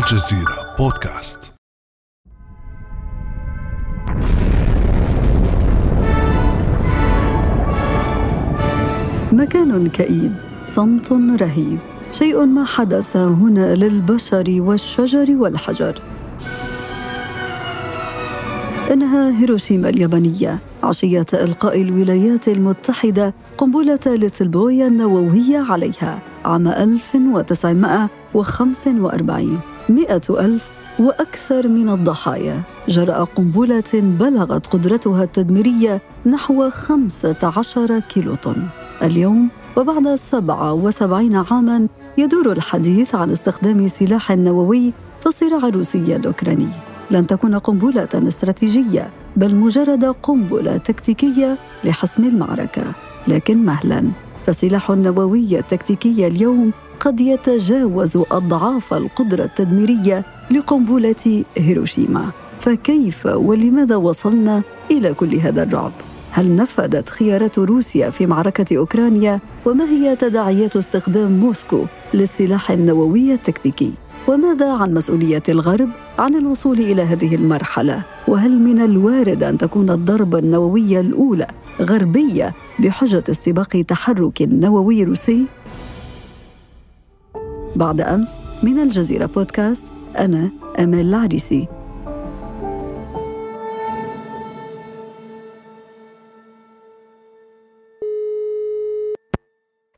الجزيرة بودكاست. مكان كئيب صمت رهيب شيء ما حدث هنا للبشر والشجر والحجر. إنها هيروشيما اليابانية عشية إلقاء الولايات المتحدة قنبلة ليتل بوي النووية عليها عام 1945 مئة ألف وأكثر من الضحايا. جراء قنبلة بلغت قدرتها التدميرية نحو 15 كيلوطن. اليوم وبعد 77 عاما يدور الحديث عن استخدام سلاح نووي في الصراع الروسي الأوكراني. لن تكون قنبلة استراتيجية بل مجرد قنبلة تكتيكية لحسم المعركة. لكن مهلا. فالسلاح النووي التكتيكي اليوم قد يتجاوز أضعاف القدرة التدميرية لقنبلة هيروشيما فكيف ولماذا وصلنا إلى كل هذا الرعب؟ هل نفذت خيارات روسيا في معركة أوكرانيا؟ وما هي تداعيات استخدام موسكو للسلاح النووي التكتيكي؟ وماذا عن مسؤولية الغرب عن الوصول إلى هذه المرحلة؟ وهل من الوارد أن تكون الضربة النووية الأولى غربية بحجة استباق تحرك نووي روسي؟ بعد أمس من الجزيرة بودكاست أنا أمال العريسي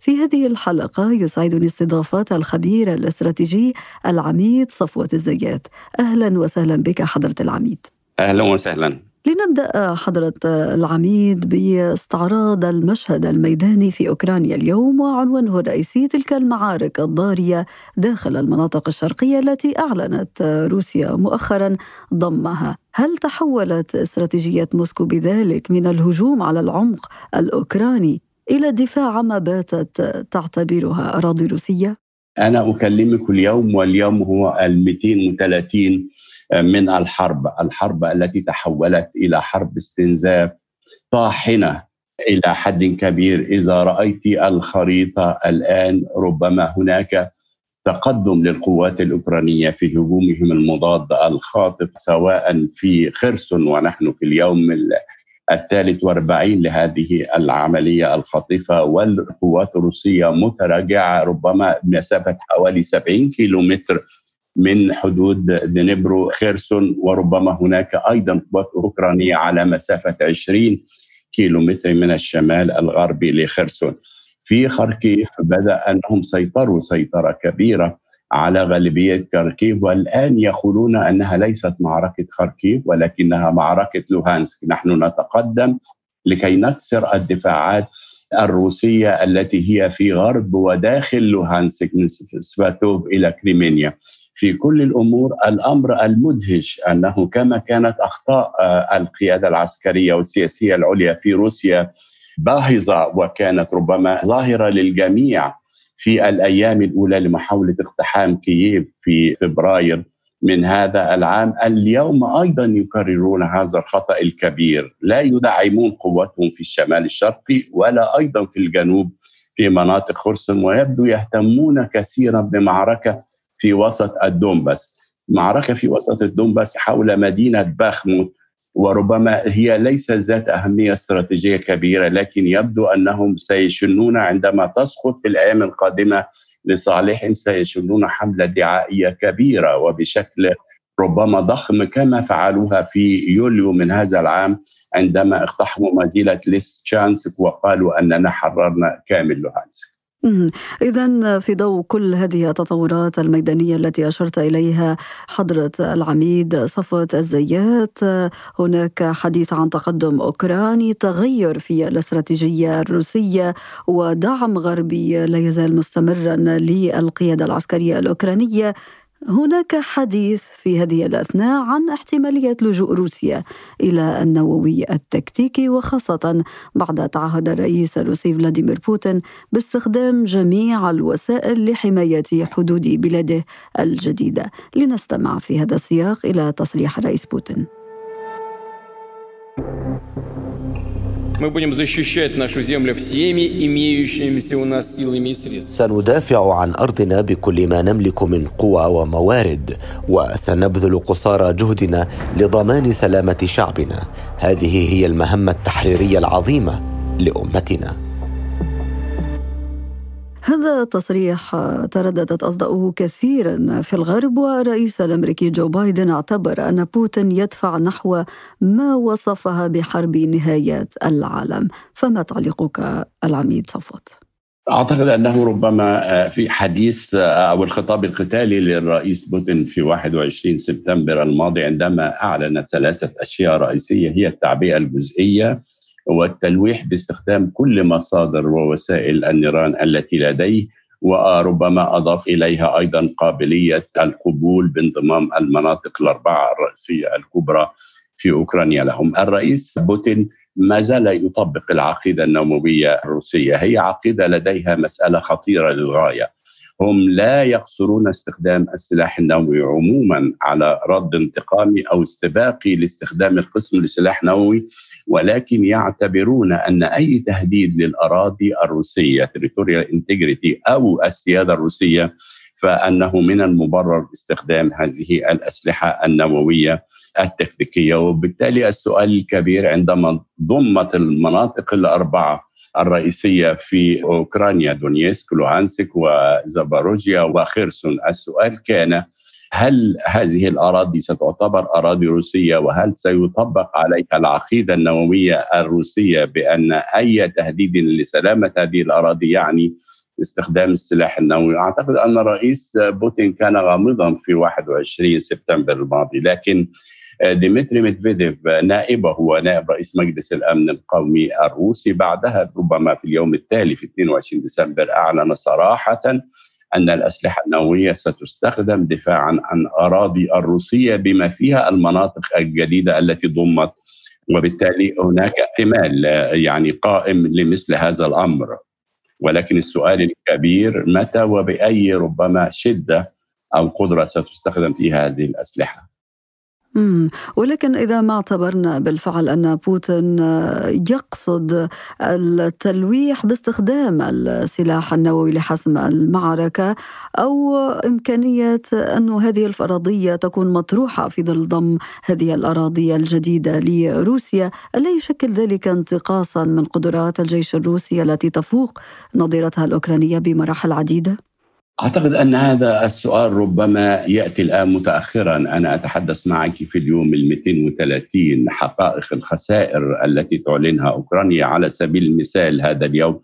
في هذه الحلقة يسعدني استضافة الخبير الاستراتيجي العميد صفوة الزيات. أهلا وسهلا بك حضرة العميد. أهلا وسهلا. لنبدأ حضرة العميد باستعراض المشهد الميداني في أوكرانيا اليوم وعنوانه الرئيسي تلك المعارك الضارية داخل المناطق الشرقية التي أعلنت روسيا مؤخرا ضمها. هل تحولت استراتيجية موسكو بذلك من الهجوم على العمق الأوكراني إلى الدفاع عما باتت تعتبرها أراضي روسية؟ أنا أكلمك اليوم واليوم هو ال 230 من الحرب، الحرب التي تحولت إلى حرب استنزاف طاحنة إلى حد كبير إذا رأيت الخريطة الآن ربما هناك تقدم للقوات الأوكرانية في هجومهم المضاد الخاطف سواء في خرسون ونحن في اليوم الثالث والأربعين لهذه العملية الخاطفة والقوات الروسية متراجعة ربما بمسافة حوالي 70 كيلومتر من حدود دنيبرو خيرسون وربما هناك أيضا قوات أوكرانية على مسافة 20 كيلومتر من الشمال الغربي لخيرسون. في خاركيف بدأ أنهم سيطروا سيطرة كبيرة على غالبية خاركيف والآن يقولون أنها ليست معركة خاركيف ولكنها معركة لوهانسك. نحن نتقدم لكي نكسر الدفاعات الروسية التي هي في غرب وداخل لوهانسك من سفاتوف إلى كريمينيا. في كل الأمور الأمر المدهش أنه كما كانت أخطاء القيادة العسكرية والسياسية العليا في روسيا باهظة وكانت ربما ظاهرة للجميع في الأيام الأولى لمحاولة اقتحام كييف في فبراير من هذا العام. اليوم أيضا يكررون هذا الخطأ الكبير. لا يدعمون قوتهم في الشمال الشرقي ولا أيضا في الجنوب في مناطق خرسون ويبدو يهتمون كثيرا بمعركة في وسط الدونباس. معركة في وسط الدونباس حول مدينة باخموت وربما هي ليست ذات أهمية استراتيجية كبيرة لكن يبدو أنهم سيشنون عندما تسقط في الأيام القادمة لصالحهم سيشنون حملة دعائية كبيرة وبشكل ربما ضخم كما فعلوها في يوليو من هذا العام عندما اقتحموا مدينة ليستشانسك وقالوا أننا حررنا كامل لوهانسك. إذا في ضوء كل هذه التطورات الميدانية التي أشرت إليها حضرة العميد صفوة الزيات هناك حديث عن تقدم أوكراني تغير في الاستراتيجية الروسية ودعم غربي لا يزال مستمرا للقيادة العسكرية الأوكرانية. هناك حديث في هذه الأثناء عن احتمالية لجوء روسيا إلى النووي التكتيكي وخاصة بعد تعهد الرئيس الروسي فلاديمير بوتين باستخدام جميع الوسائل لحماية حدود بلاده الجديدة. لنستمع في هذا السياق إلى تصريح الرئيس بوتين. Мы будем защищать нашу землю всеми имеющимися у нас силами и средствами. سندافع عن أرضنا بكل ما نملك من قوى وموارد وسنبذل قصارى جهدنا لضمان سلامة شعبنا هذه هي المهمة التحريرية العظيمة لأمتنا هذا تصريح ترددت أصداؤه كثيرا في الغرب والرئيس الأمريكي جو بايدن اعتبر أن بوتين يدفع نحو ما وصفها بحرب نهاية العالم فما تعليقك العميد صفوت؟ أعتقد أنه ربما في حديث أو الخطاب القتالي للرئيس بوتين في 21 سبتمبر الماضي عندما اعلن ثلاثة أشياء رئيسية هي التعبئة الجزئية والتلويح باستخدام كل مصادر ووسائل النيران التي لديه وربما أضاف إليها أيضا قابلية القبول بانضمام المناطق الأربعة الرئيسية الكبرى في أوكرانيا لهم. الرئيس بوتين ما زال يطبق العقيدة النووية الروسية، هي عقيدة لديها مسألة خطيرة للغاية. هم لا يقصرون استخدام السلاح النووي عموما على رد انتقامي أو استباقي لاستخدام القسم لسلاح نووي ولكن يعتبرون أن أي تهديد للأراضي الروسية territorial integrity أو السيادة الروسية فأنه من المبرر استخدام هذه الأسلحة النووية التكتيكية. وبالتالي السؤال الكبير عندما ضمت المناطق الأربعة الرئيسية في أوكرانيا دونيسك لوهانسك وزاباروجيا. وخيرسون السؤال كان هل هذه الأراضي ستعتبر أراضي روسية؟ وهل سيطبق عليها العقيدة النووية الروسية بأن أي تهديد لسلامة هذه الأراضي يعني استخدام السلاح النووي؟ أعتقد أن الرئيس بوتين كان غامضا في 21 سبتمبر الماضي لكن ديمتري ميدفيديف نائبه ونائب رئيس مجلس الأمن القومي الروسي بعدها ربما في اليوم التالي في 22 ديسمبر أعلن صراحة أن الأسلحة النووية ستستخدم دفاعا عن أراضي الروسية بما فيها المناطق الجديدة التي ضمت وبالتالي هناك احتمال يعني قائم لمثل هذا الأمر. ولكن السؤال الكبير متى وبأي ربما شدة أو قدرة ستستخدم فيها هذه الأسلحة؟ مم. ولكن إذا ما اعتبرنا بالفعل أن بوتين يقصد التلويح باستخدام السلاح النووي لحسم المعركة أو إمكانية أن هذه الفرضية تكون مطروحة في ظل ضم هذه الأراضي الجديدة لروسيا ألا يشكل ذلك انتقاصا من قدرات الجيش الروسي التي تفوق نظيرتها الأوكرانية بمراحل عديدة؟ أعتقد أن هذا السؤال ربما يأتي الآن متأخرا، أنا أتحدث معك في اليوم ال 230 حقائق الخسائر التي تعلنها أوكرانيا على سبيل المثال هذا اليوم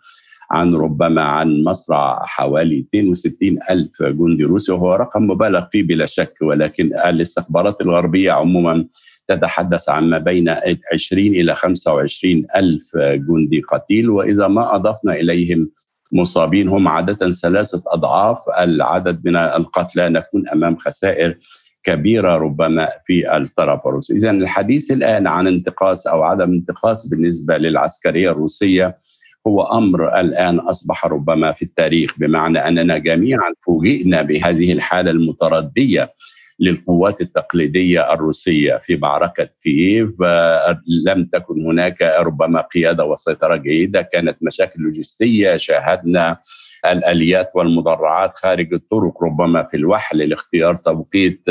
عن ربما عن مصرع حوالي 62 ألف جندي روسي وهو رقم مبالغ فيه بلا شك ولكن الاستخبارات الغربية عموما تتحدث عن ما بين 20 إلى 25 ألف جندي قتيل. وإذا ما أضفنا إليهم مصابين هم عادة ثلاثة أضعاف العدد من القتلى. نكون أمام خسائر كبيرة ربما في الطرف الروسي إذا الحديث الآن عن انتقاص أو عدم انتقاص بالنسبة للعسكرية الروسية هو أمر الآن أصبح ربما في التاريخ بمعنى أننا جميعا فوجئنا بهذه الحالة المتردية للقوات التقليدية الروسية في معركة كييف. لم تكن هناك ربما قيادة وسيطرة جيدة. كانت مشاكل لوجستية. شاهدنا الآليات والمدرعات خارج الطرق. ربما في الوحل لاختيار توقيت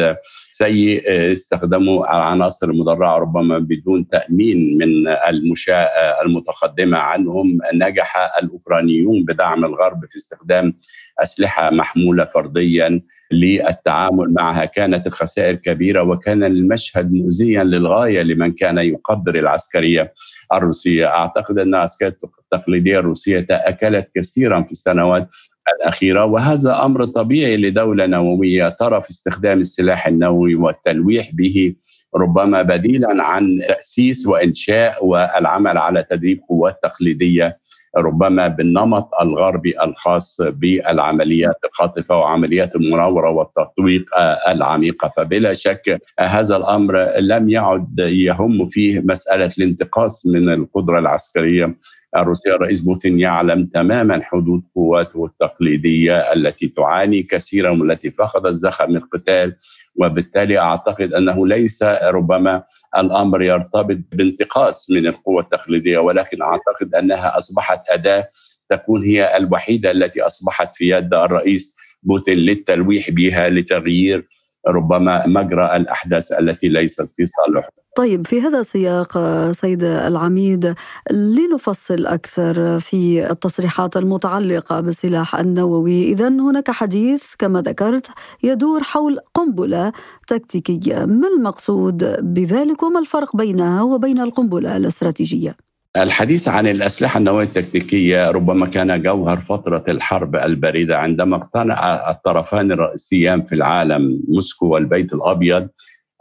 سيء استخدموا العناصر المدرعة ربما بدون تأمين من المشاة المتقدمة عنهم. نجح الأوكرانيون بدعم الغرب في استخدام أسلحة محمولة فرديا. للتعامل معها. كانت الخسائر كبيرة وكان المشهد مؤذيا للغاية لمن كان يقدر العسكرية الروسية، أعتقد أن العسكريه التقليدية الروسية تأكلت كثيرا في السنوات الأخيرة وهذا أمر طبيعي لدولة نووية ترى في استخدام السلاح النووي والتلويح به ربما بديلا عن تأسيس وإنشاء والعمل على تدريب قوات تقليدية ربما بالنمط الغربي الخاص بالعمليات الخاطفة وعمليات المناورة والتطويق العميقة. فبلا شك هذا الأمر لم يعد يهم فيه مسألة الانتقاص من القدرة العسكرية. الروسية الرئيس بوتين يعلم تماما حدود قواته التقليدية التي تعاني كثيرا والتي فقدت زخم القتال. وبالتالي أعتقد أنه ليس ربما الأمر يرتبط بانتقاص من القوة التقليدية ولكن أعتقد أنها أصبحت أداة تكون هي الوحيدة التي أصبحت في يد الرئيس بوتين للتلويح بها لتغيير ربما مجرى الأحداث التي ليست في صالحه. طيب في هذا السياق سيد العميد لنفصل أكثر في التصريحات المتعلقة بالسلاح النووي، اذا هناك حديث كما ذكرت يدور حول قنبلة تكتيكية، ما المقصود بذلك وما الفرق بينها وبين القنبلة الاستراتيجية؟ الحديث عن الأسلحة النووية التكتيكية ربما كان جوهر فترة الحرب الباردة عندما اقتنع الطرفان الرئيسيان في العالم موسكو والبيت الأبيض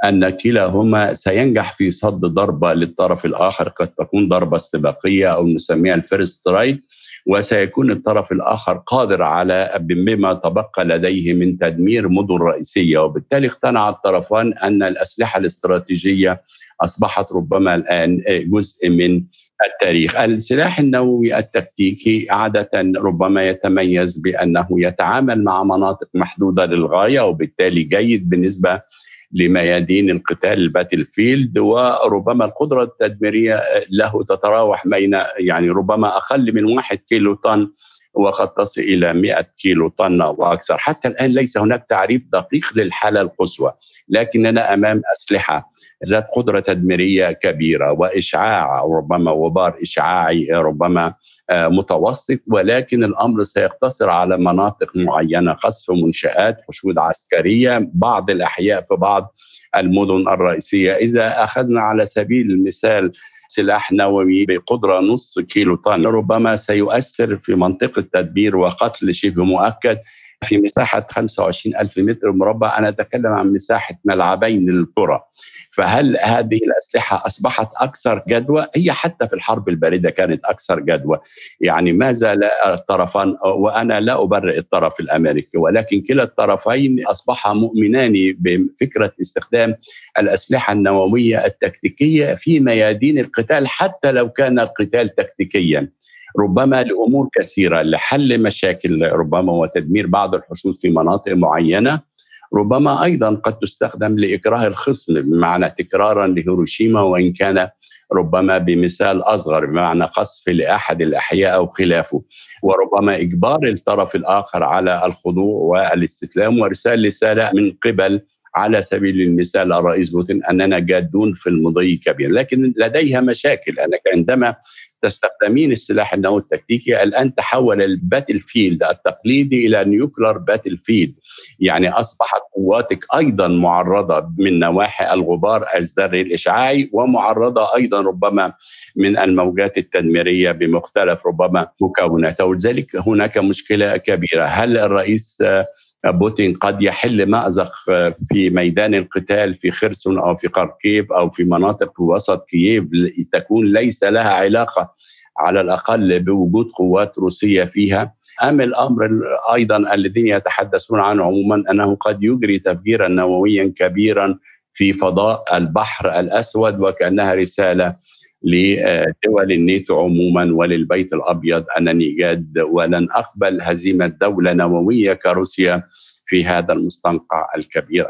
أن كلاهما سينجح في صد ضربة للطرف الآخر قد تكون ضربة استباقية أو نسميها ال first strike وسيكون الطرف الآخر قادر على بما تبقى لديه من تدمير مدن رئيسية. وبالتالي اقتنع الطرفان أن الأسلحة الاستراتيجية أصبحت ربما الآن جزء من التاريخ. السلاح النووي التكتيكي عادة ربما يتميز بأنه يتعامل مع مناطق محدودة للغاية وبالتالي جيد بالنسبة لميادين القتال ال battlefield وربما القدرة التدميرية له تتراوح بين يعني ربما أقل من واحد كيلو طن وقد تصل إلى 100 كيلو طن أو أكثر حتى الآن ليس هناك تعريف دقيق للحالة القصوى لكننا أمام أسلحة ذات قدرة تدميرية كبيرة وإشعاع ربما غبار إشعاعي ربما متوسط ولكن الأمر سيقتصر على مناطق معينة قصف منشآت حشود عسكرية بعض الأحياء في بعض المدن الرئيسية. إذا أخذنا على سبيل المثال سلاح نووي بقدرة نص كيلو طن ربما سيؤثر في منطقة تدمير وقتل شبه مؤكد. في مساحة 25 ألف متر مربع أنا أتكلم عن مساحة ملعبين للكرة فهل هذه الأسلحة أصبحت أكثر جدوى؟ هي حتى في الحرب الباردة كانت أكثر جدوى. يعني ما زال الطرفان وأنا لا أبرئ الطرف الأمريكي ولكن كلا الطرفين أصبحا مؤمنان بفكرة استخدام الأسلحة النووية التكتيكية في ميادين القتال حتى لو كان القتال تكتيكيا. ربما لأمور كثيرة لحل مشاكل ربما وتدمير بعض الحشود في مناطق معينة ربما أيضا قد تستخدم لإكراه الخصم بمعنى تكرارا لهيروشيما وإن كان ربما بمثال أصغر بمعنى قصف لأحد الأحياء أو خلافه وربما إجبار الطرف الآخر على الخضوع والاستسلام وإرسال رسالة من قبل على سبيل المثال الرئيس بوتين أننا جادون في المضي كبير لكن لديها مشاكل أنك عندما تستخدمين السلاح النووي التكتيكي الآن تحول ال battlefield التقليدي إلى nuclear battlefield يعني أصبحت قواتك أيضا معرضة من نواحي الغبار الذري الإشعاعي ومعرضة أيضا ربما من الموجات التدميرية بمختلف ربما مكوناتها. ولذلك هناك مشكلة كبيرة. هل الرئيس بوتين قد يحل مأزق في ميدان القتال في خرسون أو في خاركيف أو في مناطق في وسط كييف تكون ليس لها علاقة على الأقل بوجود قوات روسية فيها. أم الأمر أيضا الذين يتحدثون عنه عموما أنه قد يجري تفجيرا نوويا كبيرا في فضاء البحر الأسود وكأنها رسالة لدول الناتو عموما وللبيت الأبيض أنني جاد ولن أقبل هزيمة دولة نووية كروسيا في هذا المستنقع الكبير.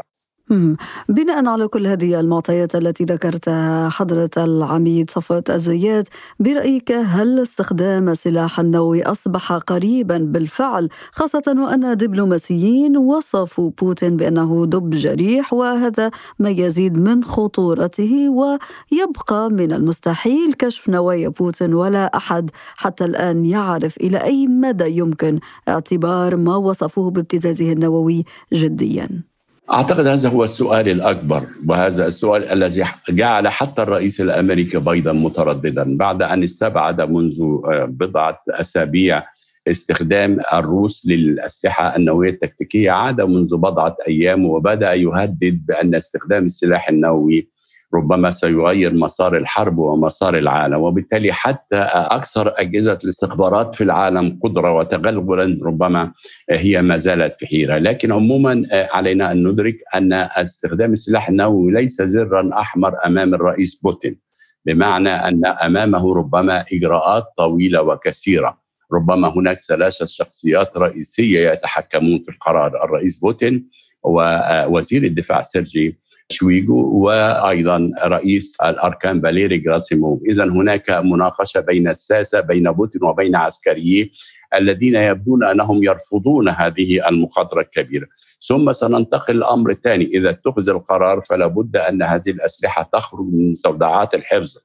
بناء على كل هذه المعطيات التي ذكرتها حضرة العميد صفوت الزيات برأيك هل استخدام السلاح النووي أصبح قريبا بالفعل خاصة وأن دبلوماسيين وصفوا بوتين بأنه دب جريح وهذا ما يزيد من خطورته ويبقى من المستحيل كشف نوايا بوتين ولا أحد حتى الآن يعرف إلى أي مدى يمكن اعتبار ما وصفوه بابتزازه النووي جديا. أعتقد هذا هو السؤال الأكبر وهذا السؤال الذي جعل حتى الرئيس الأمريكي بيضا مترددا بعد أن استبعد منذ آه، بضعة أسابيع استخدام الروس للأسلحة النووية التكتيكية عاد منذ بضعة أيام وبدأ يهدد بأن استخدام السلاح النووي ربما سيغير مسار الحرب ومسار العالم. وبالتالي حتى أكثر أجهزة الاستخبارات في العالم قدرة وتغلغلا ربما هي ما زالت في حيرة. لكن عموما علينا أن ندرك أن استخدام السلاح النووي ليس زرا أحمر أمام الرئيس بوتين بمعنى أن أمامه ربما إجراءات طويلة وكثيرة. ربما هناك ثلاثة شخصيات رئيسية يتحكمون في القرار. الرئيس بوتين ووزير الدفاع سيرجي شويغو وأيضا رئيس الأركان فاليري جراسيموف اذا هناك مناقشة بين الساسة بين بوتين وبين عسكريه الذين يبدون أنهم يرفضون هذه المخاطرة الكبيرة. ثم سننتقل الامر الثاني. إذا اتخذ القرار فلا بد أن هذه الأسلحة تخرج من مستودعات الحفظ.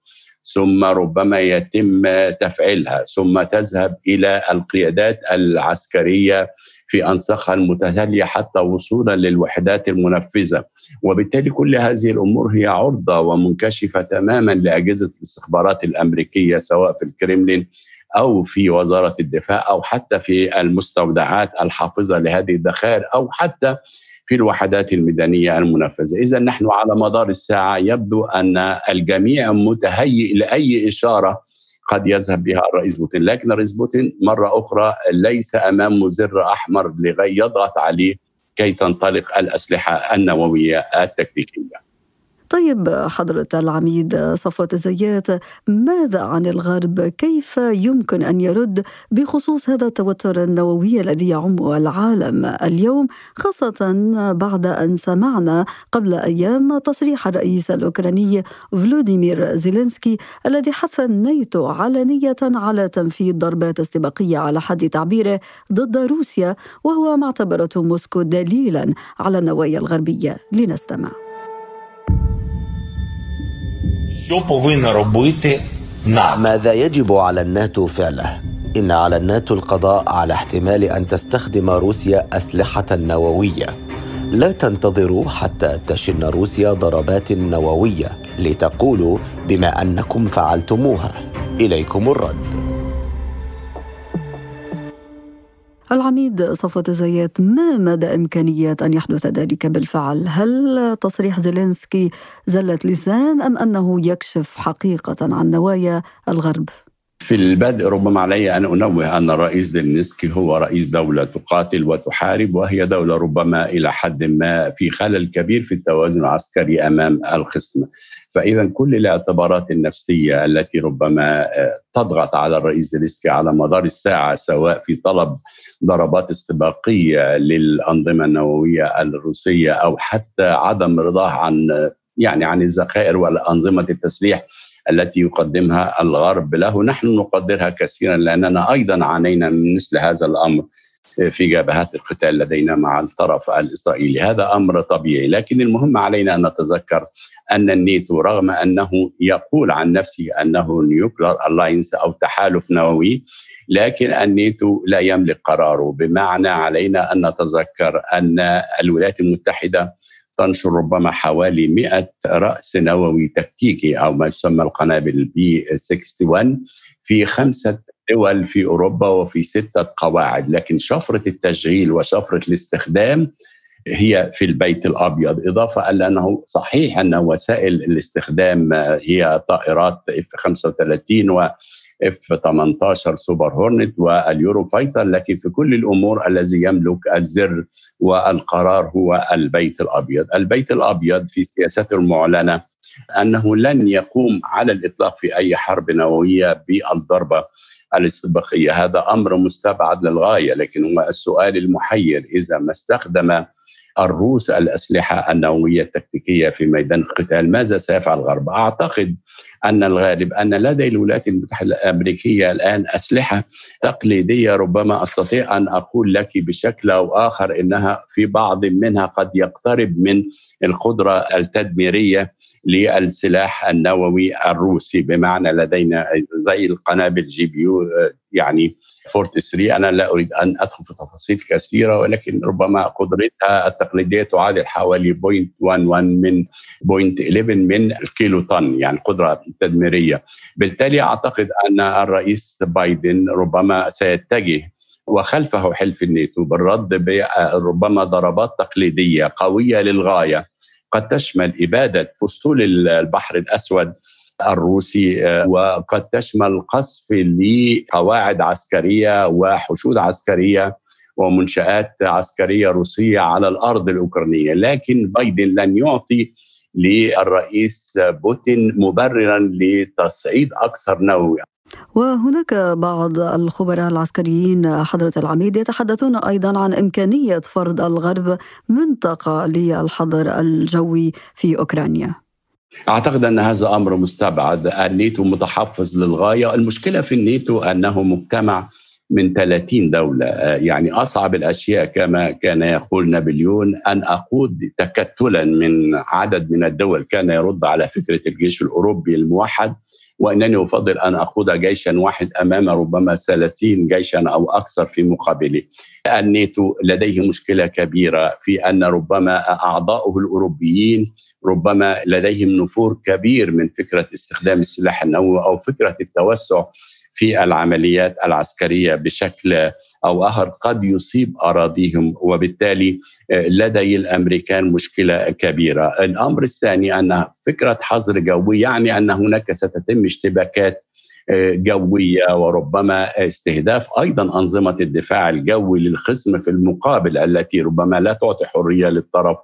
ثم ربما يتم تفعيلها. ثم تذهب إلى القيادات العسكرية في انساقها المتتالية حتى وصولا للوحدات المنفذة. وبالتالي كل هذه الأمور هي عرضة ومنكشفة تماما لأجهزة الاستخبارات الأمريكية سواء في الكريملين أو في وزارة الدفاع أو حتى في المستودعات الحافظة لهذه الذخائر أو حتى في الوحدات الميدانية المنفذة، اذا نحن على مدار الساعة يبدو أن الجميع متهيئ لأي إشارة قد يذهب بها الرئيس بوتين، لكن الرئيس بوتين مرة أخرى ليس امامه زر أحمر لغايه يضغط عليه كي تنطلق الأسلحة النووية التكتيكية. طيب حضرة العميد صفوت الزيات ماذا عن الغرب؟ كيف يمكن أن يرد بخصوص هذا التوتر النووي الذي يعم العالم اليوم خاصة بعد أن سمعنا قبل أيام تصريح الرئيس الأوكراني فلوديمير زيلينسكي الذي حث الناتو علنية على تنفيذ ضربات استباقية على حد تعبيره ضد روسيا وهو ما اعتبرته موسكو دليلا على النوايا الغربية لنستمع Що повинна робити НАТО? ماذا يجب على الناتو فعله؟ إن على الناتو القضاء على احتمال أن تستخدم روسيا أسلحة نووية. لا تنتظروا حتى تشن روسيا ضربات نووية لتقولوا بما أنكم فعلتموها. إليكم الرد. العميد صفوت زيات ما مدى إمكانية أن يحدث ذلك بالفعل؟ هل تصريح زيلينسكي زلة لسان أم أنه يكشف حقيقة عن نوايا الغرب؟ في البدء ربما علي أن أنوه أن الرئيس زيلينسكي هو رئيس دولة تقاتل وتحارب وهي دولة ربما إلى حد ما في خلل كبير في التوازن العسكري أمام الخصم. فإذا كل الاعتبارات النفسية التي ربما تضغط على الرئيس زيلينسكي على مدار الساعة سواء في طلب ضربات استباقية للأنظمة النووية الروسية أو حتى عدم رضاه عن يعني عن الذخائر والأنظمة التسليح التي يقدمها الغرب له. نحن نقدرها كثيرا لأننا أيضا عانينا من مثل هذا الأمر في جبهات القتال لدينا مع الطرف الإسرائيلي. هذا أمر طبيعي لكن المهم علينا أن نتذكر أن الناتو رغم أنه يقول عن نفسه أنه nuclear alliance أو تحالف نووي لكن الناتو لا يملك قراره. بمعنى علينا أن نتذكر أن الولايات المتحدة تنشر ربما حوالي 100 رأس نووي تكتيكي أو ما يسمى القنابل B 61 في خمسة دول في أوروبا وفي ستة قواعد. لكن شفرة التشغيل وشفرة الاستخدام هي في البيت الأبيض. إضافة إلى أنه صحيح أن وسائل الاستخدام هي طائرات F 35 و F 18 Super Hornet وال Eurofighter لكن في كل الأمور الذي يملك الزر والقرار هو البيت الأبيض، البيت الأبيض في سياسته المعلنة أنه لن يقوم على الإطلاق في أي حرب نووية بالضربة الاستباقية، هذا أمر مستبعد للغاية لكن هو السؤال المحير. إذا ما استخدم الروس الأسلحة النووية التكتيكية في ميدان القتال ماذا سيفعل الغرب؟ أعتقد أن الغالب أن لدى الولايات المتحده الأمريكية الآن أسلحة تقليدية. ربما أستطيع أن أقول لك بشكل أو آخر إنها في بعض منها قد يقترب من القدرة التدميرية للسلاح النووي الروسي. بمعنى لدينا زي القنابل جي بي يو يعني فورت 3 أنا لا أريد أن أدخل في تفاصيل كثيرة ولكن ربما قدرتها التقليدية تعادل حوالي 0.11 من 0.11 من الكيلو طن يعني قدرة تدميريه بالتالي أعتقد أن الرئيس بايدن ربما سيتجه وخلفه حلف الناتو بالرد بربما ضربات تقليدية قوية للغاية. قد تشمل إبادة أسطول البحر الأسود الروسي آه، وقد تشمل قصف لقواعد عسكرية وحشود عسكرية ومنشآت عسكرية روسية على الأرض الأوكرانية، لكن بايدن لن يعطي للرئيس بوتين مبررا لتصعيد أكثر نووي وهناك بعض الخبراء العسكريين حضرة العميد يتحدثون أيضا عن إمكانية فرض الغرب منطقة للحظر الجوي في أوكرانيا. أعتقد أن هذا أمر مستبعد. الناتو متحفظ للغاية. المشكلة في الناتو أنه مجتمع من 30 دولة يعني أصعب الأشياء كما كان يقول نابليون أن أقود تكتلا من عدد من الدول كان يرد على فكرة الجيش الأوروبي الموحد وإنني أفضل أن أقود جيشا واحد أمام ربما 30 جيشا أو أكثر في مقابله. الناتو لديه مشكلة كبيرة في أن ربما أعضاؤه الأوروبيين ربما لديهم نفور كبير من فكرة استخدام السلاح النووي أو فكرة التوسع في العمليات العسكرية بشكل أو آخر قد يصيب أراضيهم وبالتالي آه، لدي الأمريكان مشكلة كبيرة. الأمر الثاني أن فكرة حظر جوي يعني أن هناك ستتم اشتباكات آه، جوية وربما استهداف أيضا أنظمة الدفاع الجوي للخصم في المقابل التي ربما لا تعطي حرية للطرف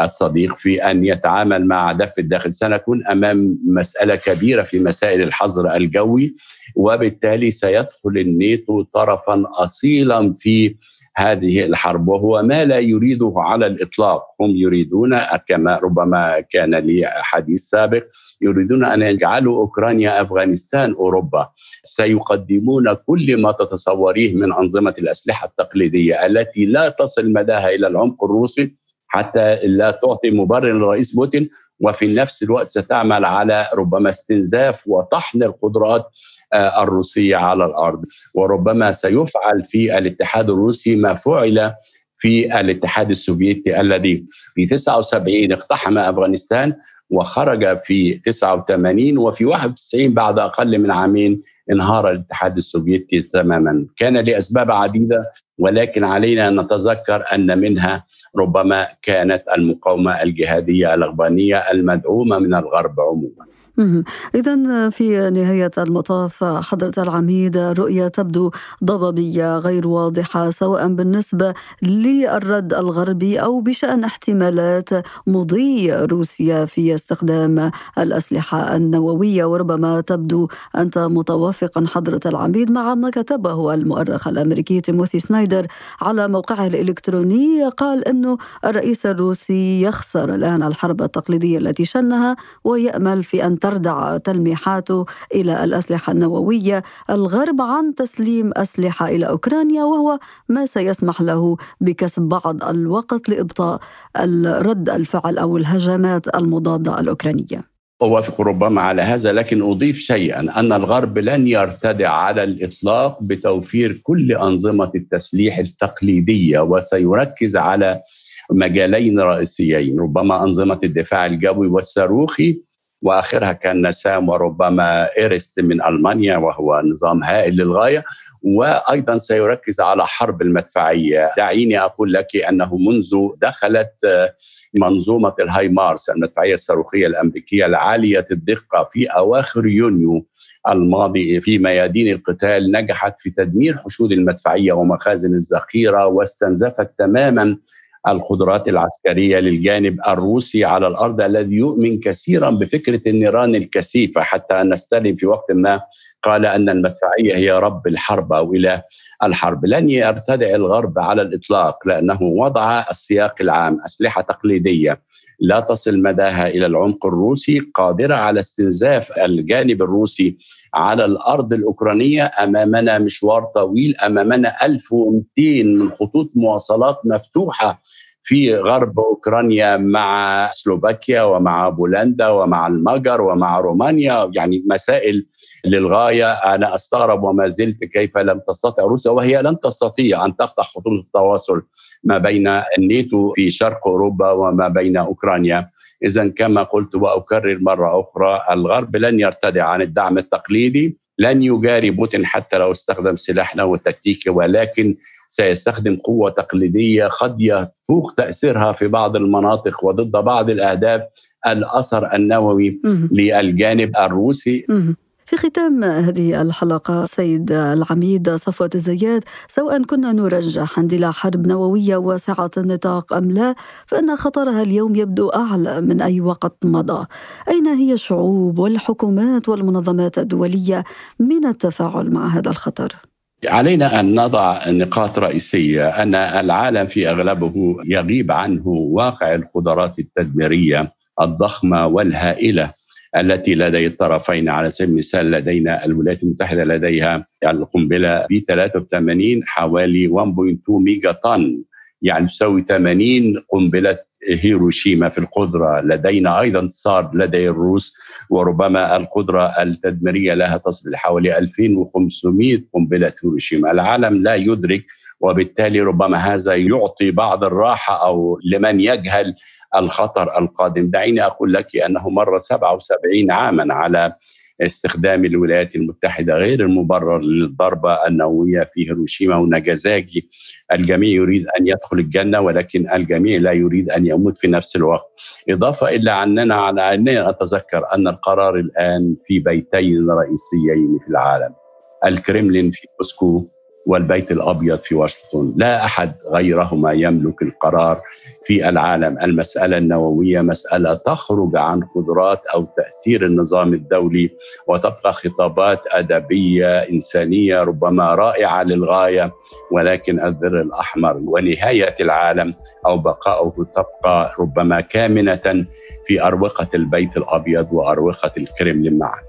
الصديق في أن يتعامل مع دف الداخل سنكون أمام مسألة كبيرة في مسائل الحظر الجوي وبالتالي سيدخل الناتو طرفا اصيلا في هذه الحرب وهو ما لا يريده على الإطلاق. هم يريدون كما ربما كان لي حديث سابق يريدون أن يجعلوا أوكرانيا أفغانستان أوروبا. سيقدمون كل ما تتصوريه من أنظمة الأسلحة التقليدية التي لا تصل مداها إلى العمق الروسي. حتى لا تعطي مبرر للرئيس بوتين وفي نفس الوقت ستعمل على ربما استنزاف وطحن القدرات آه، الروسية على الأرض. وربما سيفعل في الاتحاد الروسي ما فعل في الاتحاد السوفيتي الذي في 79 اقتحم أفغانستان وخرج في 89 وفي 91 بعد أقل من عامين انهار الاتحاد السوفيتي تماما. كان لأسباب عديدة ولكن علينا أن نتذكر أن منها ربما كانت المقاومة الجهادية الافغانيه المدعومة من الغرب عموما. إذا في نهاية المطاف حضرة العميد الرؤية تبدو ضبابية غير واضحة سواء بالنسبة للرد الغربي أو بشأن احتمالات مضي روسيا في استخدام الأسلحة النووية. وربما تبدو أنت متوافقا حضرة العميد مع ما كتبه المؤرخ الأمريكي تيموثي سنايدر على موقعه الإلكتروني. قال أنه الرئيس الروسي يخسر الآن الحرب التقليدية التي شنها ويأمل في أن تردع تلميحاته إلى الأسلحة النووية الغرب عن تسليم أسلحة إلى أوكرانيا وهو ما سيسمح له بكسب بعض الوقت لإبطاء رد الفعل أو الهجمات المضادة الأوكرانية. أوافق ربما على هذا لكن أضيف شيئا أن الغرب لن يرتدع على الإطلاق بتوفير كل أنظمة التسليح التقليدية وسيركز على مجالين رئيسيين ربما أنظمة الدفاع الجوي والصاروخي وآخرها كان ناسامز وربما IRIS-T من ألمانيا وهو نظام هائل للغاية. وأيضا سيركز على حرب المدفعية. دعيني أقول لك أنه منذ دخلت منظومة ال HIMARS المدفعية الصاروخية الأمريكية العالية الدقة في أواخر يونيو الماضي في ميادين القتال نجحت في تدمير حشود المدفعية ومخازن الذخيرة واستنزفت تماما القدرات العسكرية للجانب الروسي على الأرض الذي يؤمن كثيرا بفكرة النيران الكثيفة حتى نستلم في وقت ما قال أن المدفعية هي رب الحرب أو اله الحرب، لن يرتدع الغرب على الإطلاق لأنه وضع السياق العام أسلحة تقليدية. لا تصل مداها إلى العمق الروسي قادرة على استنزاف الجانب الروسي على الأرض الأوكرانية. أمامنا مشوار طويل أمامنا 1200 من خطوط مواصلات مفتوحة في غرب أوكرانيا مع سلوفاكيا ومع بولندا ومع المجر ومع رومانيا. يعني مسائل للغاية. أنا أستغرب وما زلت كيف لم تستطع روسيا وهي لن تستطيع أن تقطع خطوط التواصل ما بين الناتو في شرق أوروبا وما بين أوكرانيا. اذا كما قلت وأكرر مرة أخرى الغرب لن يرتدع عن الدعم التقليدي لن يجاري بوتين حتى لو استخدم سلاح نووي تكتيكي ولكن سيستخدم قوة تقليدية قد يفوق تأثيرها في بعض المناطق وضد بعض الأهداف الأثر النووي للجانب الروسي. في ختام هذه الحلقة سيد العميد صفوة الزيات سواء كنا نرجح اندلاع حرب نووية واسعة النطاق أم لا فإن خطرها اليوم يبدو أعلى من أي وقت مضى أين هي الشعوب والحكومات والمنظمات الدولية من التفاعل مع هذا الخطر؟ علينا أن نضع نقاط رئيسية أن العالم في أغلبه يغيب عنه واقع القدرات التدميرية الضخمة والهائلة التي لدي الطرفين على سبيل المثال لدينا الولايات المتحدة لديها القنبلة ب 83 حوالي 1.2 ميجا طن يعني تساوي 80 قنبلة هيروشيما في القدرة. لدينا أيضا انتصار لدي الروس وربما القدرة التدميرية لها تصل لحوالي 2500 قنبلة هيروشيما. العالم لا يدرك وبالتالي ربما هذا يعطي بعض الراحة أو لمن يجهل الخطر القادم. دعيني أقول لك أنه مر 77 عاما على استخدام الولايات المتحدة غير المبرر للضربة النووية في هيروشيما وناجازاكي. الجميع يريد أن يدخل الجنة ولكن الجميع لا يريد أن يموت في نفس الوقت. إضافة إلى أننا على أننا أتذكر أن القرار الآن في بيتين رئيسيين في العالم الكرملين في موسكو والبيت الأبيض في واشنطن، لا أحد غيرهما يملك القرار في العالم، المسألة النووية مسألة تخرج عن قدرات أو تأثير النظام الدولي وتبقى خطابات أدبية إنسانية ربما رائعة للغاية ولكن الذر الأحمر. ونهاية العالم أو بقاؤه تبقى ربما كامنة في أروقة البيت الأبيض وأروقة الكرملين معا.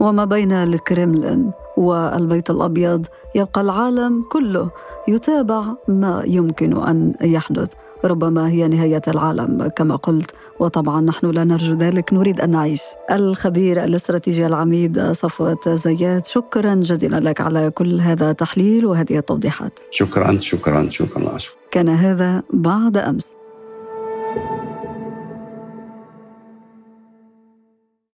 وما بين الكرملين والبيت الأبيض يبقى العالم كله يتابع ما يمكن أن يحدث. ربما هي نهاية العالم كما قلت وطبعا نحن لا نرجو ذلك نريد أن نعيش. الخبير الاستراتيجي العميد صفوة زيات شكرا جزيلا لك على كل هذا التحليل وهذه التوضيحات. شكرا شكرا شكرا, شكرا. كان هذا بعد أمس.